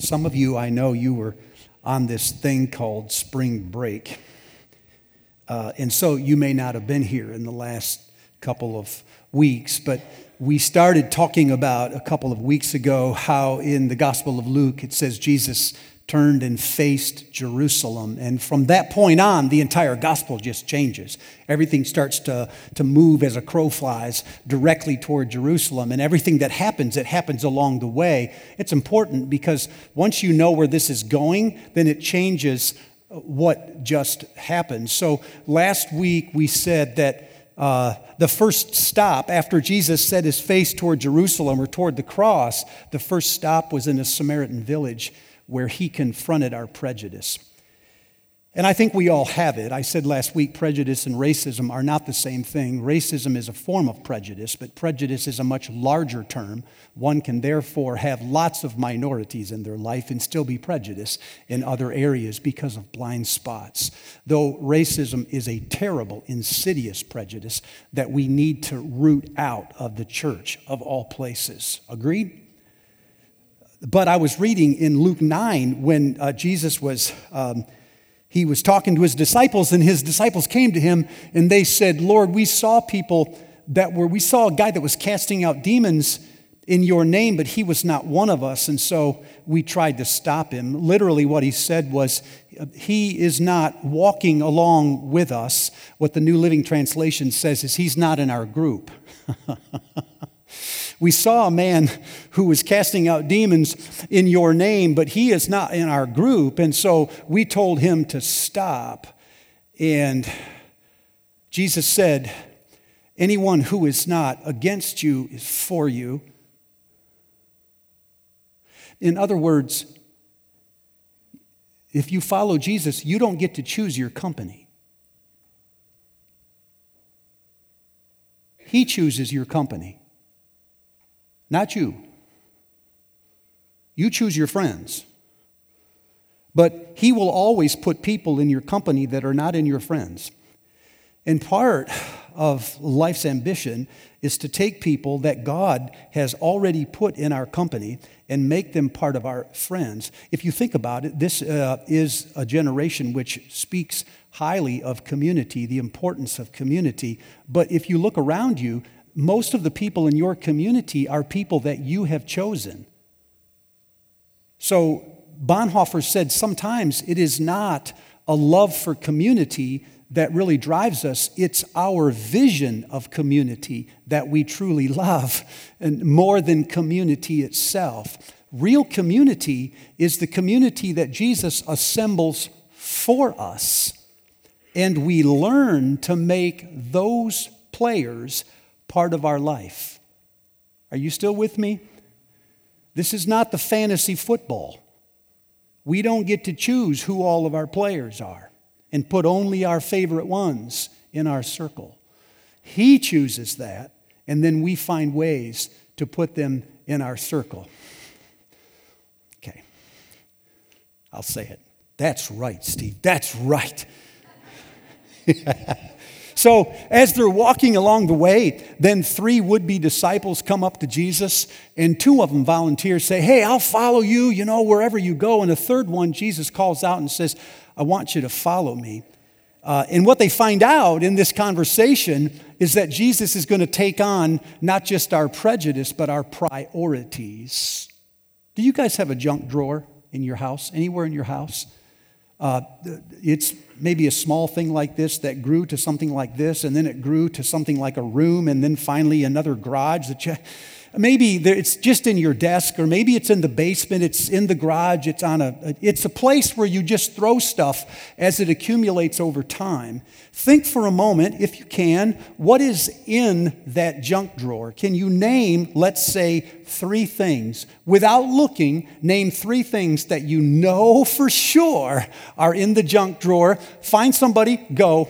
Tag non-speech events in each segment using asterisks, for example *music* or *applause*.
Some of you, I know you were on this thing called spring break. Uh, and so you may not have been here in the last couple of weeks, but we started talking about a couple of weeks ago how in the Gospel of Luke it says Jesus turned and faced Jerusalem. And from that point on, the entire gospel just changes. Everything starts to, to move as a crow flies directly toward Jerusalem. And everything that happens, it happens along the way. It's important because once you know where this is going, then it changes what just happened. So last week we said that. Uh, the first stop after Jesus set his face toward Jerusalem or toward the cross, the first stop was in a Samaritan village where he confronted our prejudice. And I think we all have it. I said last week prejudice and racism are not the same thing. Racism is a form of prejudice, but prejudice is a much larger term. One can therefore have lots of minorities in their life and still be prejudiced in other areas because of blind spots. Though racism is a terrible, insidious prejudice that we need to root out of the church of all places. Agreed? But I was reading in Luke 9 when uh, Jesus was. Um, he was talking to his disciples, and his disciples came to him and they said, Lord, we saw people that were, we saw a guy that was casting out demons in your name, but he was not one of us. And so we tried to stop him. Literally, what he said was, He is not walking along with us. What the New Living Translation says is, He's not in our group. *laughs* We saw a man who was casting out demons in your name, but he is not in our group. And so we told him to stop. And Jesus said, Anyone who is not against you is for you. In other words, if you follow Jesus, you don't get to choose your company. He chooses your company not you. You choose your friends. But He will always put people in your company that are not in your friends. And part of life's ambition is to take people that God has already put in our company and make them part of our friends. If you think about it, this uh, is a generation which speaks highly of community, the importance of community. But if you look around you, most of the people in your community are people that you have chosen. So Bonhoeffer said sometimes it is not a love for community that really drives us. It's our vision of community that we truly love, *laughs* and more than community itself. Real community is the community that Jesus assembles for us, and we learn to make those players part of our life. Are you still with me? This is not the fantasy football. We don't get to choose who all of our players are and put only our favorite ones in our circle. He chooses that, and then we find ways to put them in our circle. Okay, I'll say it. That's right, Steve. That's right. *laughs* So, as they're walking along the way, then three would be disciples come up to Jesus, and two of them volunteer, say, Hey, I'll follow you, you know, wherever you go. And the third one, Jesus calls out and says, I want you to follow me. Uh, and what they find out in this conversation is that Jesus is going to take on not just our prejudice, but our priorities. Do you guys have a junk drawer in your house, anywhere in your house? Uh, it's maybe a small thing like this that grew to something like this, and then it grew to something like a room, and then finally another garage that you Maybe it's just in your desk, or maybe it's in the basement, it's in the garage, it's on a, it's a place where you just throw stuff as it accumulates over time. Think for a moment, if you can, what is in that junk drawer? Can you name, let's say, three things? Without looking, name three things that you know for sure are in the junk drawer. Find somebody, go.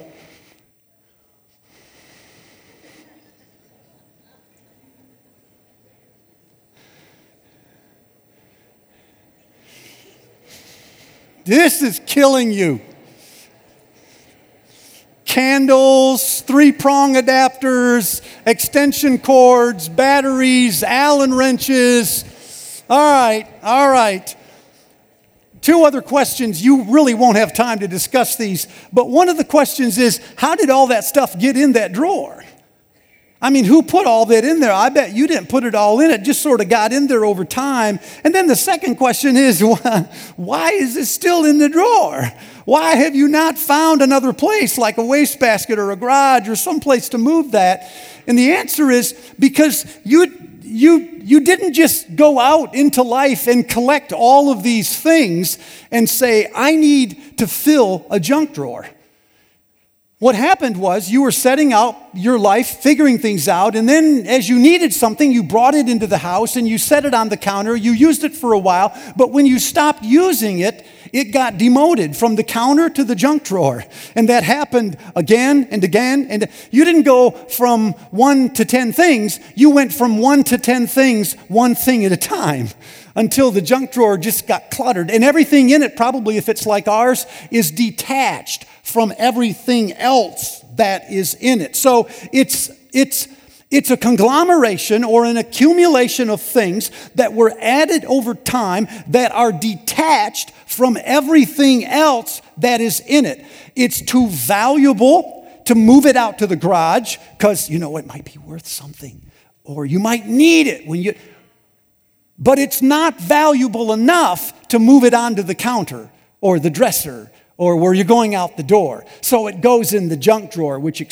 This is killing you. Candles, three prong adapters, extension cords, batteries, Allen wrenches. All right, all right. two other questions. You really won't have time to discuss these, but one of the questions is how did all that stuff get in that drawer? I mean, who put all that in there? I bet you didn't put it all in. It just sort of got in there over time. And then the second question is *laughs* why is it still in the drawer? Why have you not found another place like a wastebasket or a garage or some place to move that? And the answer is because you, you, you didn't just go out into life and collect all of these things and say, I need to fill a junk drawer. What happened was you were setting out your life, figuring things out, and then as you needed something, you brought it into the house and you set it on the counter. You used it for a while, but when you stopped using it, it got demoted from the counter to the junk drawer. And that happened again and again. And you didn't go from one to 10 things, you went from one to 10 things, one thing at a time until the junk drawer just got cluttered. And everything in it, probably if it's like ours, is detached from everything else that is in it. So it's, it's, it's a conglomeration or an accumulation of things that were added over time that are detached from everything else that is in it. It's too valuable to move it out to the garage because, you know, it might be worth something or you might need it when you. But it's not valuable enough to move it onto the counter or the dresser or where you're going out the door. So it goes in the junk drawer, which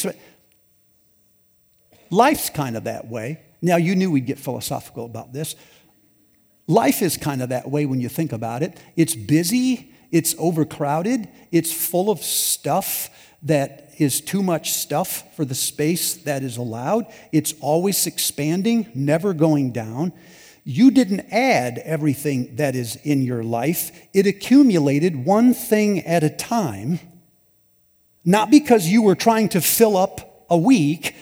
life's kind of that way. Now, you knew we'd get philosophical about this. Life is kind of that way when you think about it. It's busy, it's overcrowded, it's full of stuff that is too much stuff for the space that is allowed. It's always expanding, never going down. You didn't add everything that is in your life, it accumulated one thing at a time, not because you were trying to fill up a week,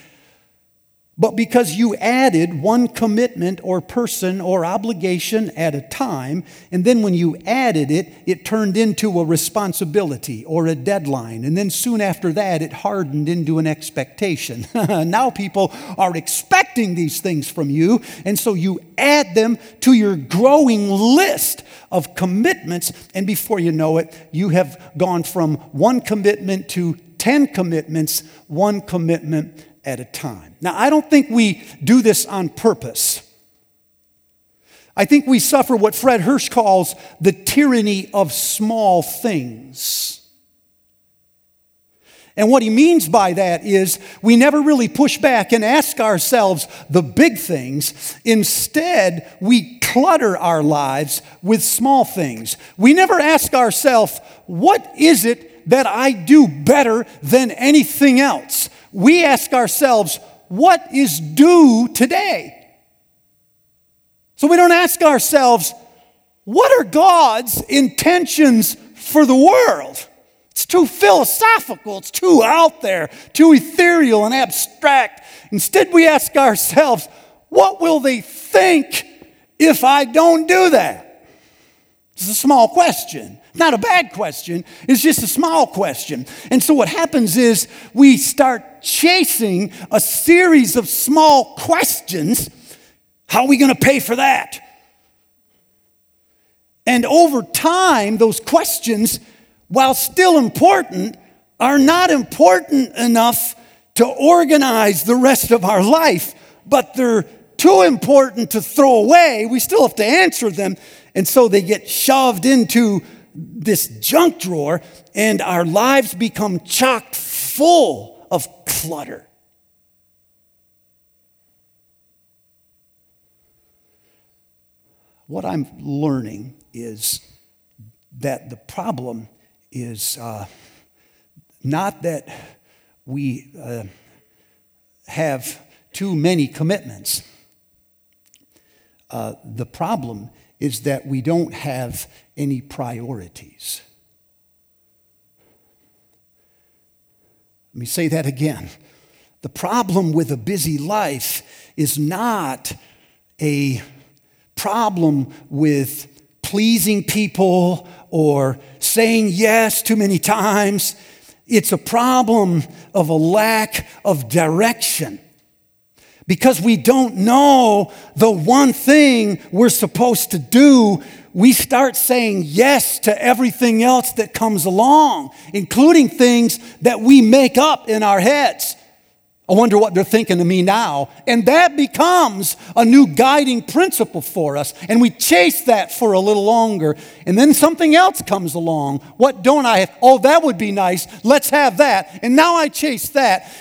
but because you added one commitment or person or obligation at a time, and then when you added it, it turned into a responsibility or a deadline. And then soon after that, it hardened into an expectation. *laughs* now people are expecting these things from you, and so you add them to your growing list of commitments, and before you know it, you have gone from one commitment to 10 commitments, one commitment at a time. Now, I don't think we do this on purpose. I think we suffer what Fred Hirsch calls the tyranny of small things. And what he means by that is we never really push back and ask ourselves the big things. Instead, we clutter our lives with small things. We never ask ourselves, what is it that I do better than anything else? We ask ourselves, what is due today? So we don't ask ourselves, what are God's intentions for the world? It's too philosophical, it's too out there, too ethereal and abstract. Instead, we ask ourselves, what will they think if I don't do that? It's a small question. Not a bad question, it's just a small question. And so what happens is we start chasing a series of small questions. How are we going to pay for that? And over time, those questions, while still important, are not important enough to organize the rest of our life, but they're too important to throw away. We still have to answer them. And so they get shoved into this junk drawer, and our lives become chock full of clutter. What I'm learning is that the problem is uh, not that we uh, have too many commitments. Uh, the problem is that we don't have any priorities. Let me say that again. The problem with a busy life is not a problem with pleasing people or saying yes too many times. It's a problem of a lack of direction because we don't know the one thing we're supposed to do we start saying yes to everything else that comes along, including things that we make up in our heads. I wonder what they're thinking of me now. And that becomes a new guiding principle for us. And we chase that for a little longer. And then something else comes along. What don't I have? Oh, that would be nice. Let's have that. And now I chase that.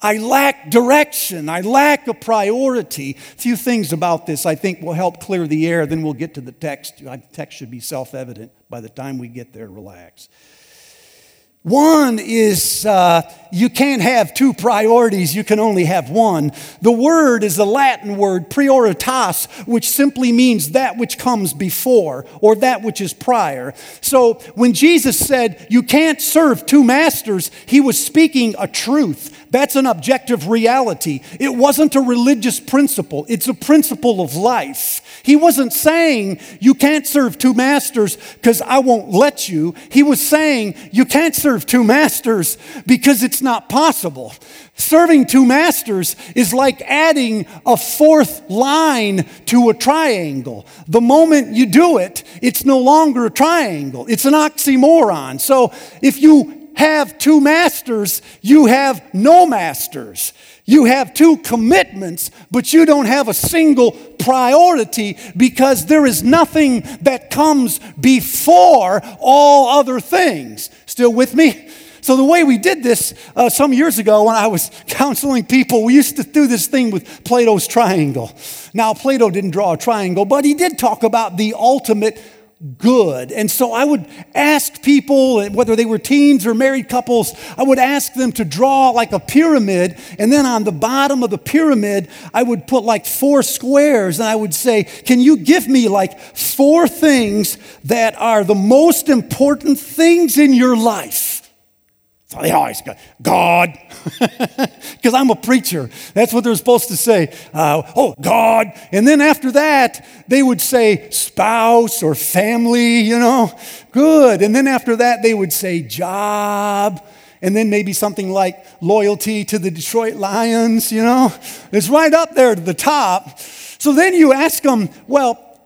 I lack direction. I lack a priority. A few things about this I think will help clear the air. Then we'll get to the text. The text should be self evident by the time we get there. Relax. One is uh, you can't have two priorities, you can only have one. The word is the Latin word prioritas, which simply means that which comes before or that which is prior. So when Jesus said you can't serve two masters, he was speaking a truth. That's an objective reality. It wasn't a religious principle, it's a principle of life. He wasn't saying you can't serve two masters because I won't let you. He was saying you can't serve two masters because it's not possible. Serving two masters is like adding a fourth line to a triangle. The moment you do it, it's no longer a triangle, it's an oxymoron. So if you have two masters, you have no masters. You have two commitments, but you don't have a single priority because there is nothing that comes before all other things. Still with me? So, the way we did this uh, some years ago when I was *laughs* counseling people, we used to do this thing with Plato's triangle. Now, Plato didn't draw a triangle, but he did talk about the ultimate good. And so I would ask people, whether they were teens or married couples, I would ask them to draw like a pyramid. And then on the bottom of the pyramid, I would put like four squares. And I would say, Can you give me like four things that are the most important things in your life? So they always go, God, *laughs* because I'm a preacher. That's what they're supposed to say. Uh, oh, God. And then after that, they would say spouse or family, you know, good. And then after that, they would say job. And then maybe something like loyalty to the Detroit Lions, you know, it's right up there to the top. So then you ask them, well,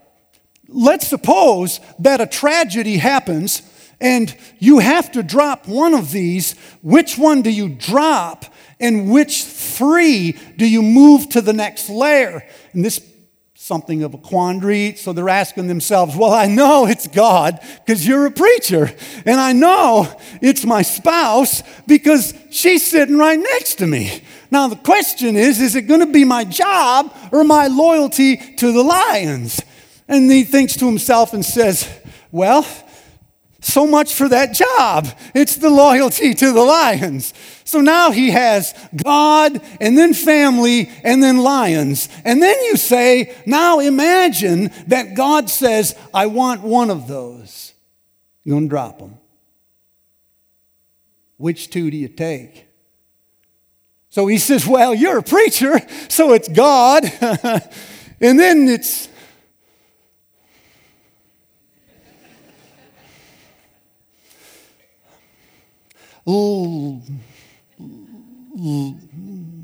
let's suppose that a tragedy happens and you have to drop one of these. Which one do you drop? And which three do you move to the next layer? And this something of a quandary. So they're asking themselves, Well, I know it's God because you're a preacher. And I know it's my spouse because she's sitting right next to me. Now, the question is Is it going to be my job or my loyalty to the lions? And he thinks to himself and says, Well, so much for that job. It's the loyalty to the lions. So now he has God and then family and then lions. And then you say, now imagine that God says, I want one of those. You're going to drop them. Which two do you take? So he says, Well, you're a preacher, so it's God. *laughs* and then it's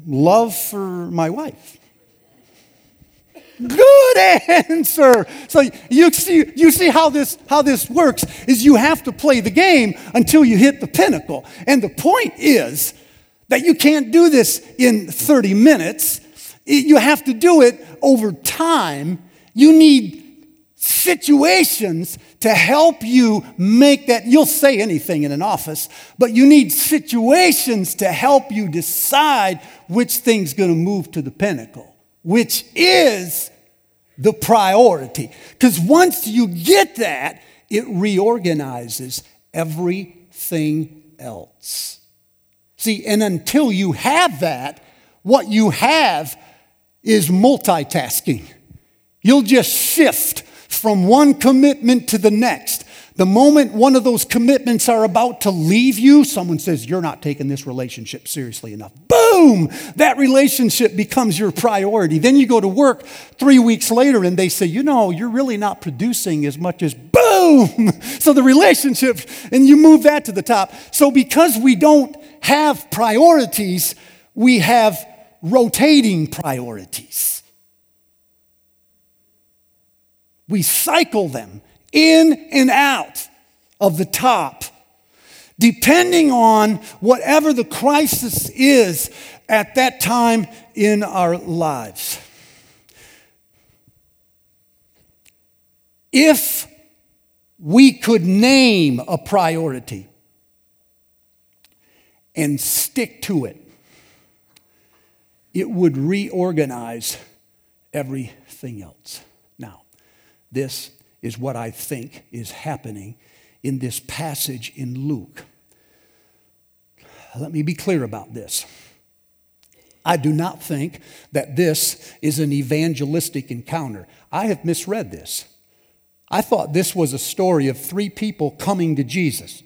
love for my wife. Good answer. So you see, you see how this how this works is you have to play the game until you hit the pinnacle. And the point is that you can't do this in 30 minutes. You have to do it over time. You need situations to help you make that. You'll say anything in an office, but you need situations to help you decide which thing's going to move to the pinnacle, which is the priority. Because once you get that, it reorganizes everything else. See, and until you have that, what you have is multitasking. You'll just shift from one commitment to the next. The moment one of those commitments are about to leave you, someone says, You're not taking this relationship seriously enough. Boom! That relationship becomes your priority. Then you go to work three weeks later and they say, You know, you're really not producing as much as boom! *laughs* So the relationship, and you move that to the top. So because we don't have priorities, we have rotating priorities. We cycle them in and out of the top, depending on whatever the crisis is at that time in our lives. If we could name a priority and stick to it, it would reorganize everything else. This is what I think is happening in this passage in Luke. Let me be clear about this. I do not think that this is an evangelistic encounter. I have misread this. I thought this was a story of three people coming to Jesus.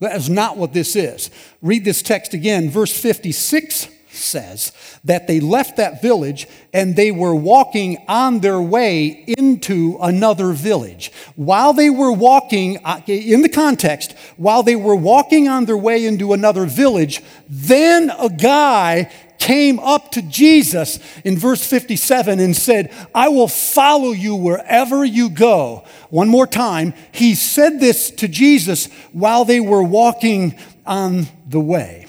That is not what this is. Read this text again. Verse 56 says that they left that village and they were walking on their way into another village. While they were walking, uh, in the context, while they were walking on their way into another village, then a guy came up to Jesus in verse 57 and said, I will follow you wherever you go. One more time, he said this to Jesus while they were walking on the way.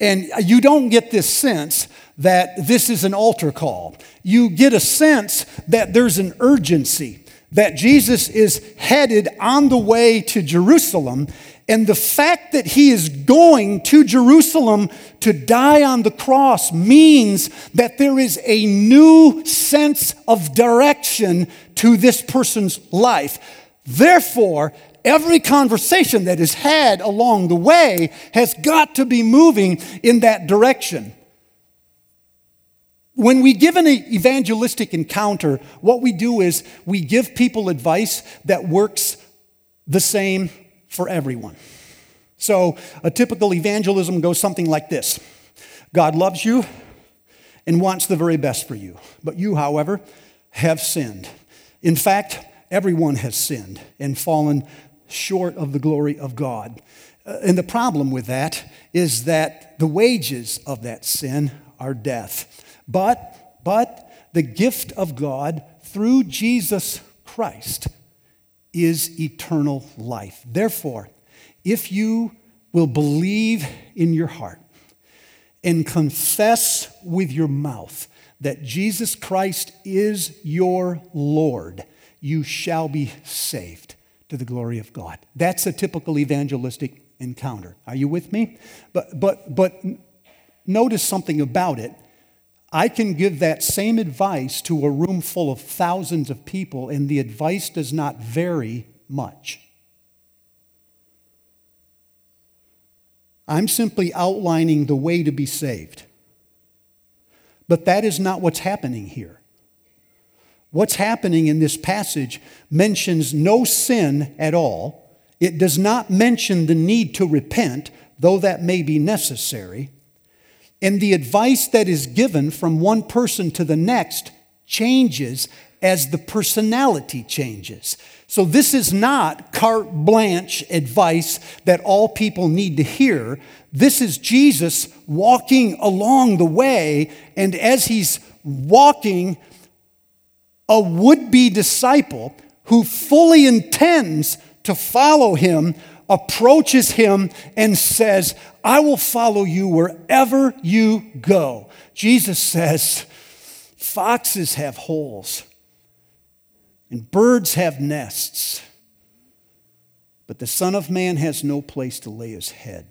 And you don't get this sense that this is an altar call. You get a sense that there's an urgency, that Jesus is headed on the way to Jerusalem. And the fact that he is going to Jerusalem to die on the cross means that there is a new sense of direction to this person's life. Therefore, Every conversation that is had along the way has got to be moving in that direction. When we give an evangelistic encounter, what we do is we give people advice that works the same for everyone. So, a typical evangelism goes something like this God loves you and wants the very best for you. But you, however, have sinned. In fact, everyone has sinned and fallen short of the glory of God. Uh, and the problem with that is that the wages of that sin are death. But, but the gift of God through Jesus Christ is eternal life. Therefore, if you will believe in your heart and confess with your mouth that Jesus Christ is your Lord, you shall be saved to the glory of God. That's a typical evangelistic encounter. Are you with me? But, but, but notice something about it. I can give that same advice to a room full of thousands of people, and the advice does not vary much. I'm simply outlining the way to be saved. But that is not what's happening here. What's happening in this passage mentions no sin at all. It does not mention the need to repent, though that may be necessary. And the advice that is given from one person to the next changes as the personality changes. So, this is not carte blanche advice that all people need to hear. This is Jesus walking along the way, and as he's walking, a would be disciple who fully intends to follow him approaches him and says, I will follow you wherever you go. Jesus says, Foxes have holes and birds have nests, but the Son of Man has no place to lay his head.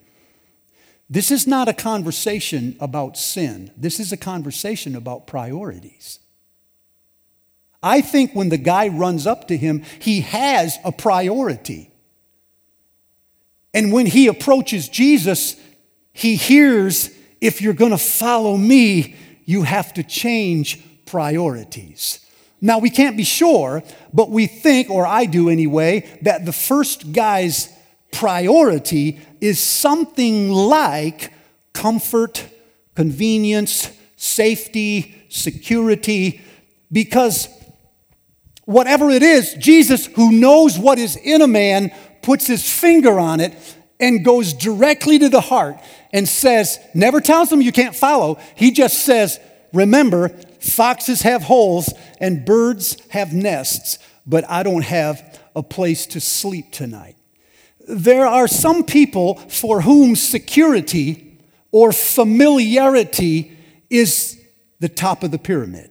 This is not a conversation about sin, this is a conversation about priorities. I think when the guy runs up to him, he has a priority. And when he approaches Jesus, he hears if you're going to follow me, you have to change priorities. Now, we can't be sure, but we think, or I do anyway, that the first guy's priority is something like comfort, convenience, safety, security, because whatever it is, Jesus, who knows what is in a man, puts his finger on it and goes directly to the heart and says, never tells him you can't follow. He just says, remember, Foxes have holes and birds have nests, but I don't have a place to sleep tonight. There are some people for whom security or familiarity is the top of the pyramid.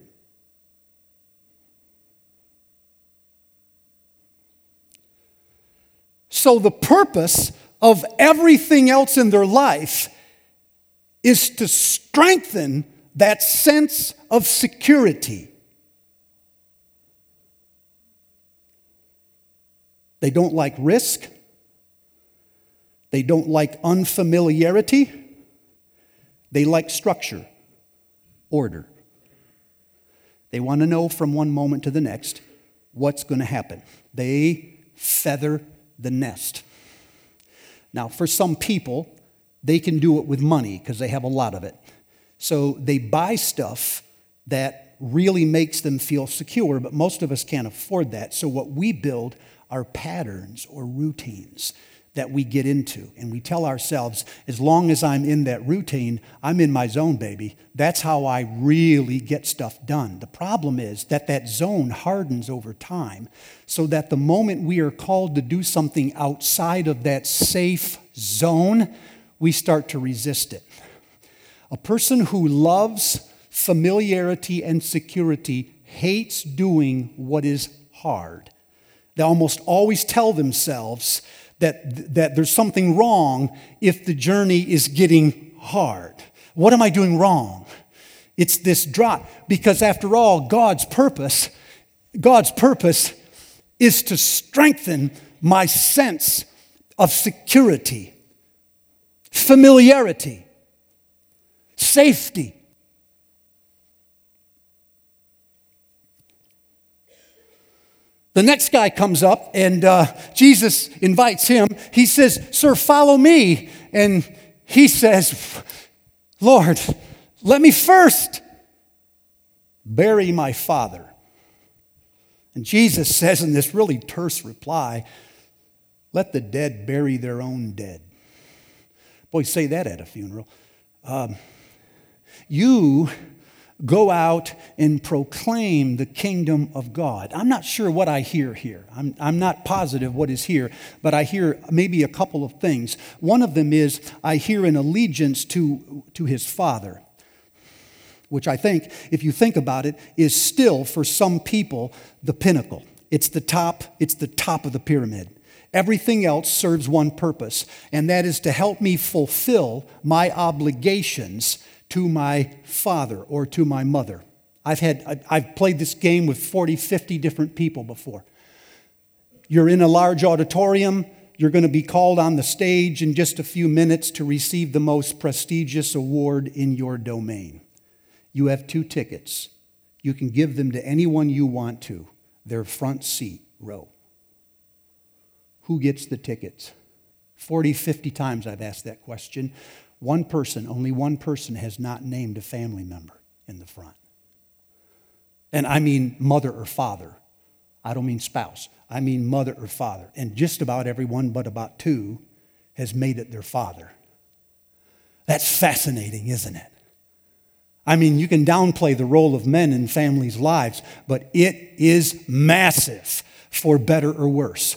So, the purpose of everything else in their life is to strengthen that sense of security. They don't like risk. They don't like unfamiliarity. They like structure, order. They want to know from one moment to the next what's going to happen. They feather the nest. Now, for some people, they can do it with money because they have a lot of it. So they buy stuff that really makes them feel secure, but most of us can't afford that. So what we build are patterns or routines that we get into. And we tell ourselves, as long as I'm in that routine, I'm in my zone, baby. That's how I really get stuff done. The problem is that that zone hardens over time so that the moment we are called to do something outside of that safe zone, we start to resist it. A person who loves familiarity and security hates doing what is hard. They almost always tell themselves that, that there's something wrong if the journey is getting hard. What am I doing wrong? It's this drop. Because after all, God's purpose, God's purpose is to strengthen my sense of security, familiarity, safety. The next guy comes up and uh, Jesus invites him. He says, Sir, follow me. And he says, Lord, let me first bury my father. And Jesus says in this really terse reply, Let the dead bury their own dead. Boy, say that at a funeral. Um, you go out and proclaim the kingdom of God. I'm not sure what I hear here. I'm, I'm not positive what is here, but I hear maybe a couple of things. One of them is I hear an allegiance to, to his father, which I think, if you think about it, is still for some people the pinnacle. It's the top, it's the top of the pyramid. Everything else serves one purpose, and that is to help me fulfill my obligations to my father or to my mother. I've, had, I've played this game with 40, 50 different people before. You're in a large auditorium, you're going to be called on the stage in just a few minutes to receive the most prestigious award in your domain. You have two tickets. You can give them to anyone you want to, their front seat row. Who gets the tickets? 40, 50 times I've asked that question. One person, only one person has not named a family member in the front. And I mean mother or father. I don't mean spouse. I mean mother or father. And just about everyone, but about two, has made it their father. That's fascinating, isn't it? I mean, you can downplay the role of men in families' lives, but it is massive for better or worse.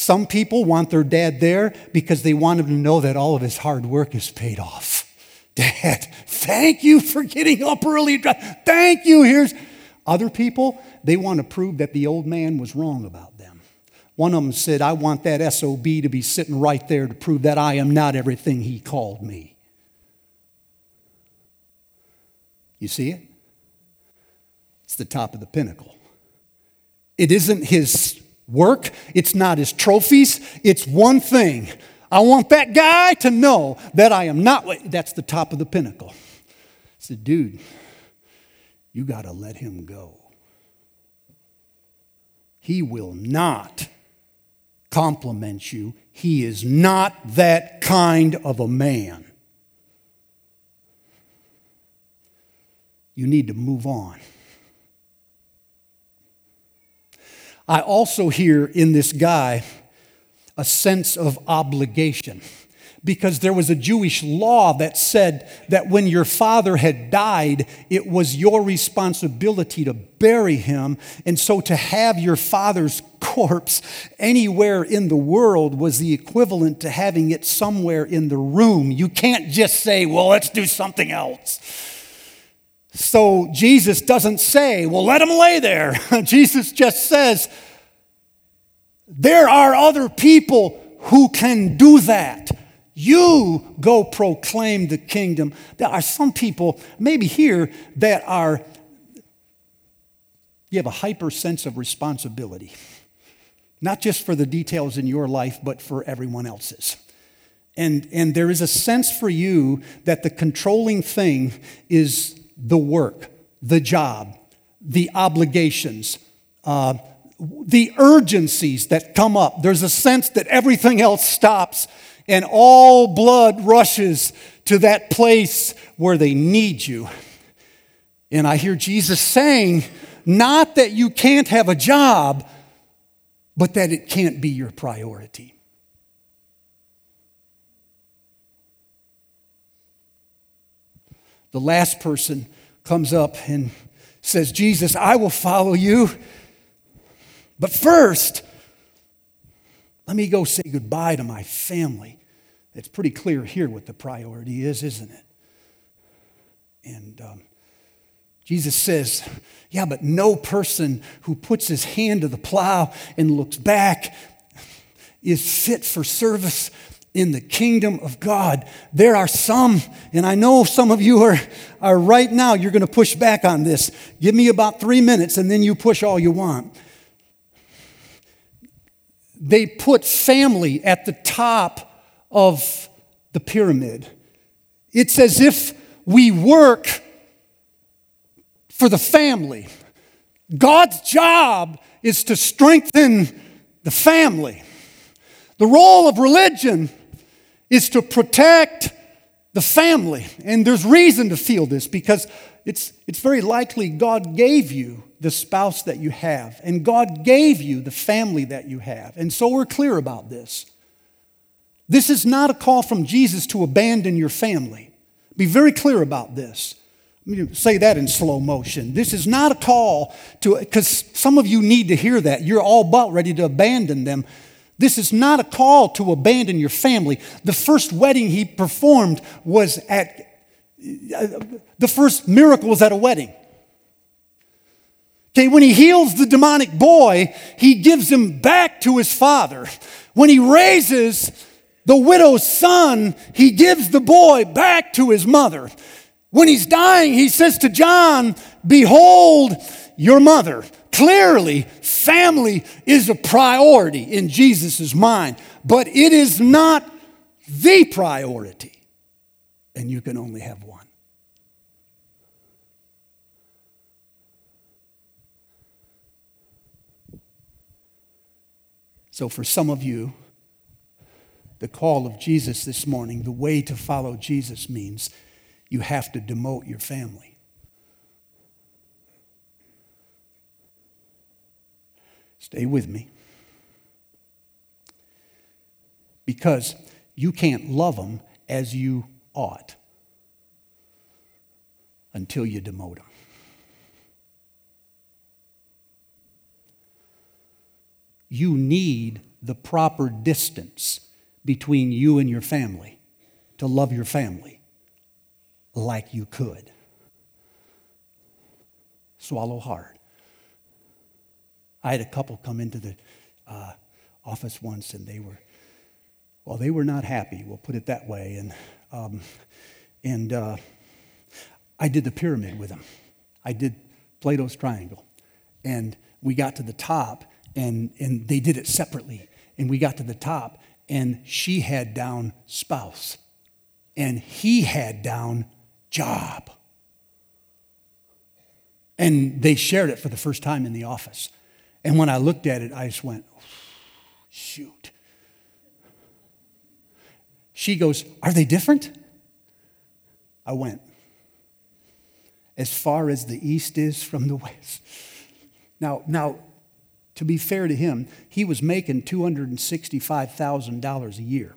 Some people want their dad there because they want him to know that all of his hard work is paid off. *laughs* Dad, thank you for getting up early. Thank you. Here's other people, they want to prove that the old man was wrong about them. One of them said, I want that SOB to be sitting right there to prove that I am not everything he called me. You see it? It's the top of the pinnacle. It isn't his work, it's not his trophies, it's one thing. I want that guy to know that I am not, that's the top of the pinnacle. I said, dude, you got to let him go. He will not compliment you. He is not that kind of a man. You need to move on. I also hear in this guy a sense of obligation. because there was a Jewish law that said that when your father had died, it was your responsibility to bury him. And so to have your father's *laughs* corpse anywhere in the world was the equivalent to having it somewhere in the room. You can't just say, well, let's do something else. So Jesus doesn't say, well, let him lay there. *laughs* Jesus just says, there are other people who can do that. You go proclaim the kingdom. There are some people, maybe here, that are, you have a hyper sense of responsibility. Not just for the details in your life, but for everyone else's. And, and there is a sense for you that the controlling thing is the work, the job, the obligations, uh, the urgencies that come up. There's a sense that everything else stops and all blood rushes to that place where they need you. And I hear Jesus saying, not that you can't have a job, but that it can't be your priority. The last person comes up and says, Jesus, I will follow you. But first, let me go say goodbye to my family. It's pretty clear here what the priority is, isn't it? And um, Jesus says, Yeah, but no person who puts his hand to the plow and looks back is fit for service in the kingdom of God. There are some, and I know some of you are, are right now, you're going to push back on this. Give me about three minutes and then you push all you want. They put family at the top of the pyramid. It's as if we work for the family. God's job is to strengthen the family. The role of religion is to protect the family. And there's reason to feel this because it's, it's very likely God gave you the spouse that you have, and God gave you the family that you have. And so we're clear about this. This is not a call from Jesus to abandon your family. Be very clear about this. Let me say that in slow motion. This is not a call to, because some of you need to hear that. You're all about ready to abandon them. This is not a call to abandon your family. The first wedding he performed was at, the first miracle was at a wedding. Okay, when he heals the demonic boy, he gives him back to his father. When he raises the widow's son, he gives the boy back to his mother. When he's dying, he says to John, Behold your mother. Clearly, family is a priority in Jesus' mind, but it is not the priority. And you can only have one. So, for some of you, the call of Jesus this morning, the way to follow Jesus means you have to demote your family. Stay with me. Because you can't love them as you ought until you demote them. You need the proper distance between you and your family to love your family like you could. Swallow hard. I had a couple come into the uh, office once and they were, well, they were not happy, we'll put it that way. And, um, and uh, I did the pyramid with them. I did Plato's triangle. And we got to the top, and, and they did it separately. And we got to the top, and she had down spouse, and he had down job. And they shared it for the first time in the office. And when I looked at it, I just went, shoot. She goes, Are they different? I went, As far as the east is from the west. Now, now to be fair to him, he was making $265,000 a year.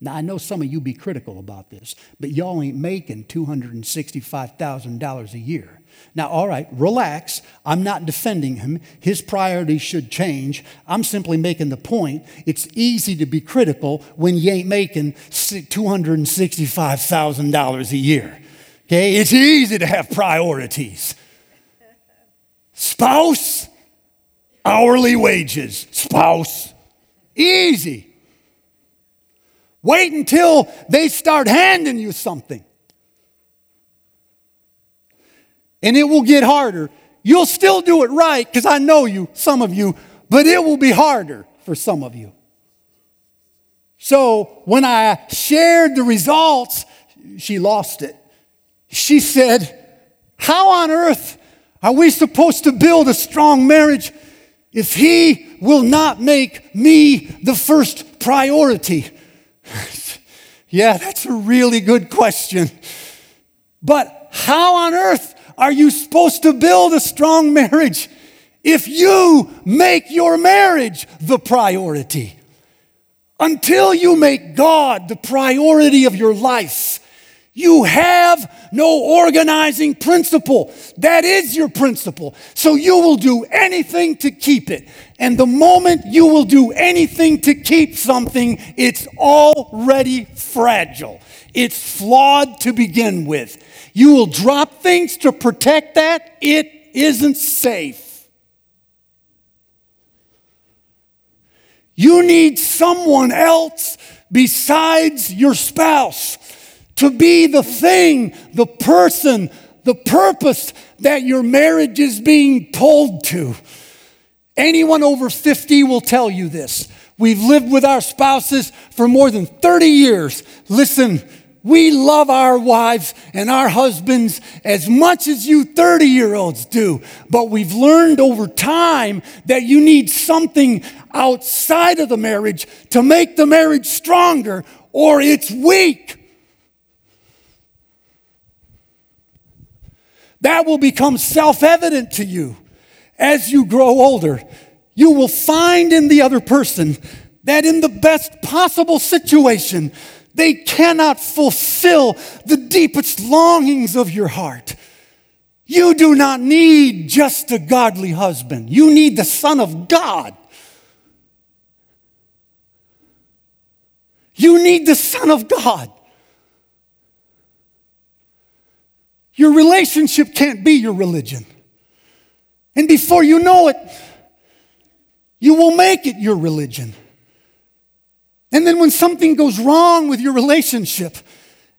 Now, I know some of you be critical about this, but y'all ain't making $265,000 a year. Now, all right, relax. I'm not defending him. His priorities should change. I'm simply making the point it's easy to be critical when you ain't making $265,000 a year. Okay? It's easy to have priorities. Spouse, hourly wages. Spouse, easy. Wait until they start handing you something. And it will get harder. You'll still do it right because I know you, some of you, but it will be harder for some of you. So when I shared the results, she lost it. She said, How on earth are we supposed to build a strong marriage if he will not make me the first priority? *laughs* yeah, that's a really good question. But how on earth are you supposed to build a strong marriage if you make your marriage the priority? Until you make God the priority of your life, you have no organizing principle. That is your principle. So you will do anything to keep it. And the moment you will do anything to keep something, it's already fragile. It's flawed to begin with. You will drop things to protect that. It isn't safe. You need someone else besides your spouse to be the thing, the person, the purpose that your marriage is being pulled to. Anyone over 50 will tell you this. We've lived with our spouses for more than 30 years. Listen, we love our wives and our husbands as much as you 30 year olds do. But we've learned over time that you need something outside of the marriage to make the marriage stronger or it's weak. That will become self evident to you as you grow older. You will find in the other person that in the best possible situation, they cannot fulfill the deepest longings of your heart. You do not need just a godly husband, you need the Son of God. You need the Son of God. Your relationship can't be your religion. And before you know it, you will make it your religion. And then when something goes wrong with your relationship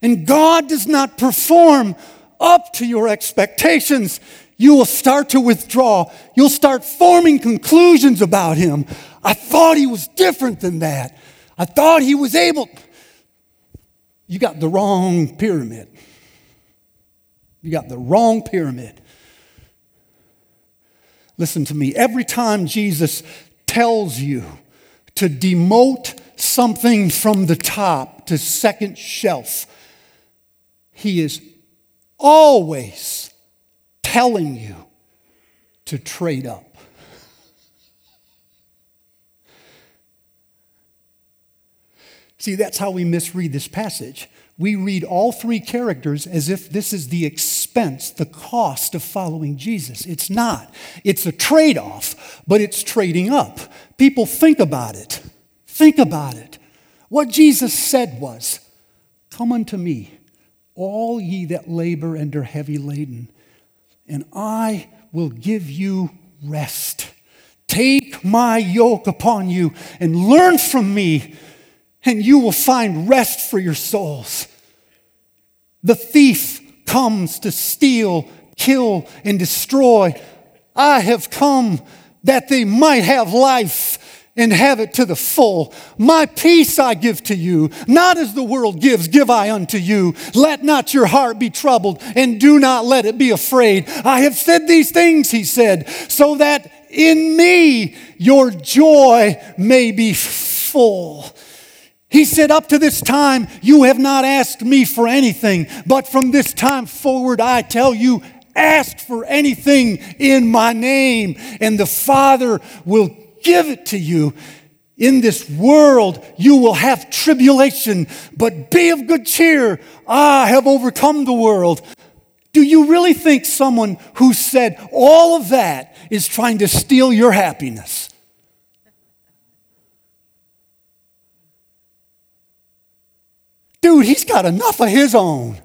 and God does not perform up to your expectations, you will start to withdraw. You'll start forming conclusions about him. I thought he was different than that. I thought he was able. You got the wrong pyramid. You got the wrong pyramid. Listen to me. Every time Jesus tells you to demote something from the top to second shelf, he is always telling you to trade up. See, that's how we misread this passage we read all three characters as if this is the expense, the cost of following Jesus. It's not. It's a trade off, but it's trading up. People think about it. Think about it. What Jesus said was, Come unto me, all ye that labor and are heavy laden, and I will give you rest. Take my yoke upon you and learn from me and you will find rest for your souls. The thief comes to steal, kill, and destroy. I have come that they might have life and have it to the full. My peace I give to you, not as the world gives, give I unto you. Let not your heart be troubled, and do not let it be afraid. I have said these things, he said, so that in me your joy may be full. He said, Up to this time, you have not asked me for anything, but from this time forward, I tell you, ask for anything in my name, and the Father will give it to you. In this world you will have tribulation, but be of good cheer. I have overcome the world. Do you really think someone who said all of that is trying to steal your happiness? Dude, he's got enough of his own.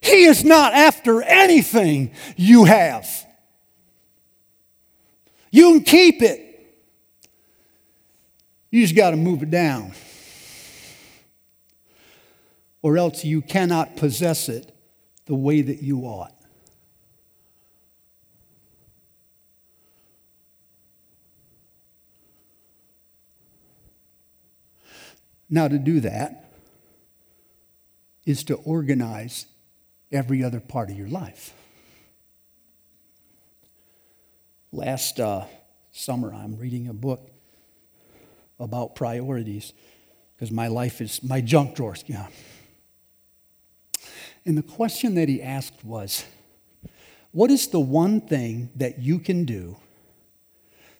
He is not after anything you have. You can keep it. You just got to move it down. Or else you cannot possess it the way that you ought. Now, to do that is to organize every other part of your life. Last uh, summer, I'm reading a book about priorities because my life is my junk drawer. Yeah. And the question that he asked was What is the one thing that you can do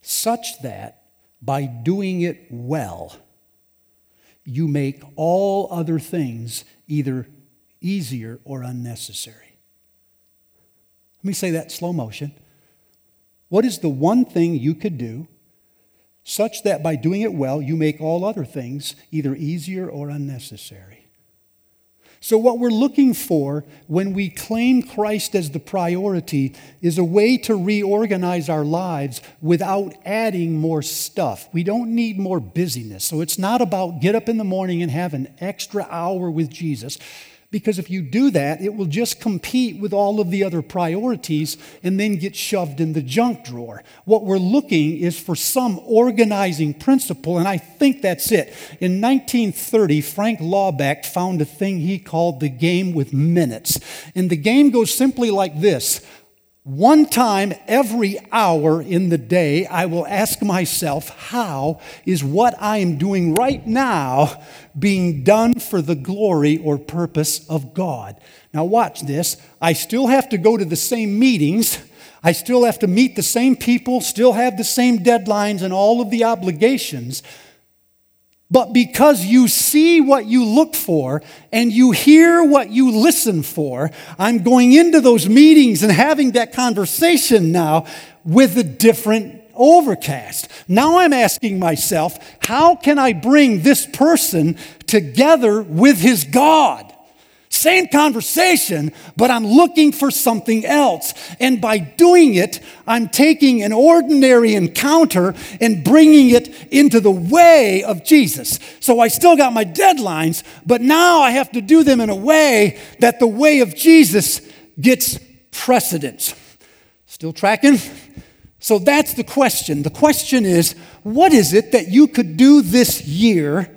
such that by doing it well, you make all other things either easier or unnecessary. Let me say that slow motion. What is the one thing you could do such that by doing it well, you make all other things either easier or unnecessary? So, what we're looking for when we claim Christ as the priority is a way to reorganize our lives without adding more stuff. We don't need more busyness. So, it's not about get up in the morning and have an extra hour with Jesus. Because if you do that, it will just compete with all of the other priorities and then get shoved in the junk drawer. What we're looking is for some organizing principle, and I think that's it. In 1930, Frank Laubach found a thing he called the game with minutes. And the game goes simply like this one time every hour in the day, I will ask myself, how is what I am doing right now being done for the glory or purpose of God? Now, watch this. I still have to go to the same meetings. I still have to meet the same people, still have the same deadlines and all of the obligations. But because you see what you look for and you hear what you listen for, I'm going into those meetings and having that conversation now with a different overcast. Now I'm asking myself, how can I bring this person together with his God? Same conversation, but I'm looking for something else. And by doing it, I'm taking an ordinary encounter and bringing it into the way of Jesus. So I still got my deadlines, but now I have to do them in a way that the way of Jesus gets precedence. Still tracking? So that's the question. The question is what is it that you could do this year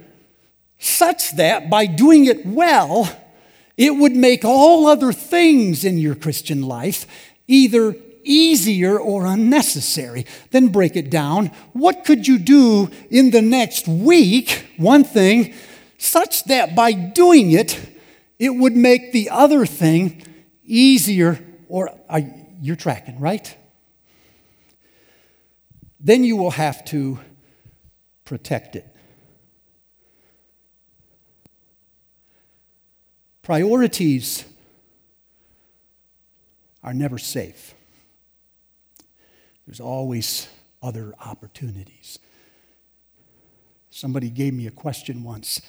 such that by doing it well, it would make all other things in your Christian life either easier or unnecessary. Then break it down. What could you do in the next week, one thing, such that by doing it, it would make the other thing easier or uh, you're tracking, right? Then you will have to protect it. Priorities are never safe. There's always other opportunities. Somebody gave me a question once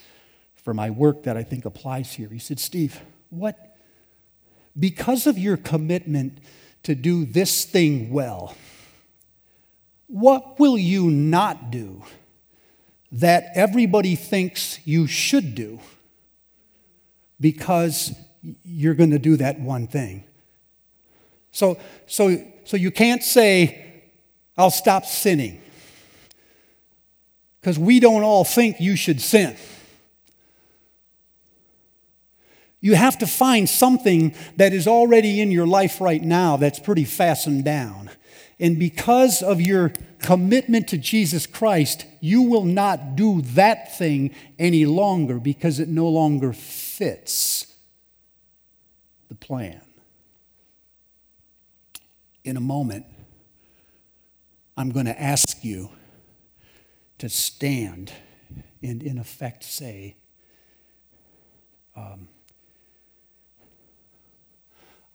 for my work that I think applies here. He said, Steve, what, because of your commitment to do this thing well, what will you not do that everybody thinks you should do? Because you're going to do that one thing. So, so, so you can't say, I'll stop sinning. Because we don't all think you should sin. You have to find something that is already in your life right now that's pretty fastened down. And because of your commitment to Jesus Christ, you will not do that thing any longer because it no longer fits the plan. In a moment, I'm going to ask you to stand and, in effect, say, um,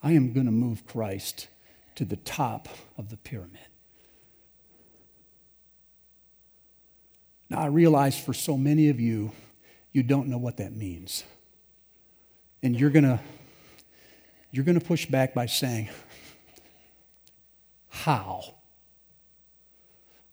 I am going to move Christ to the top of the pyramid. Now, I realize for so many of you, you don't know what that means. And you're going to you're going to push back by saying, How?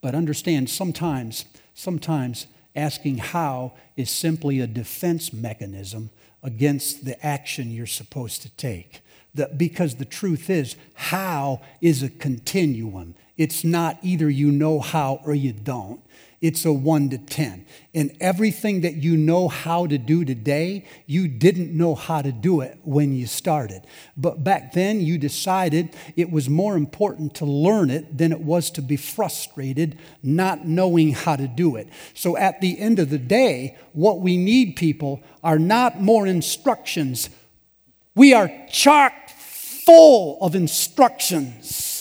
But understand, sometimes, sometimes asking how is simply a defense mechanism against the action you're supposed to take. The, because the truth is, how is a continuum. It's not either you know how or you don't it's a one to 10. And everything that you know how to do today, you didn't know how to do it when you started. But back then, you decided it was more important to learn it than it was to be frustrated not knowing how to do it. So at the end of the day, what we need, people, are not more instructions. We are chock full of instructions.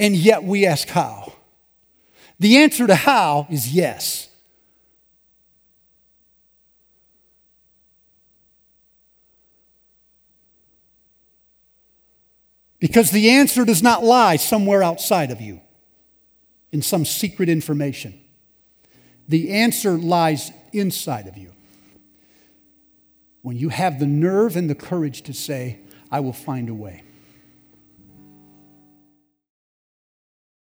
And yet we ask how. The answer to how is yes. Because the answer does not lie somewhere outside of you in some secret information. The answer lies inside of you. When you have the nerve and the courage to say, I will find a way.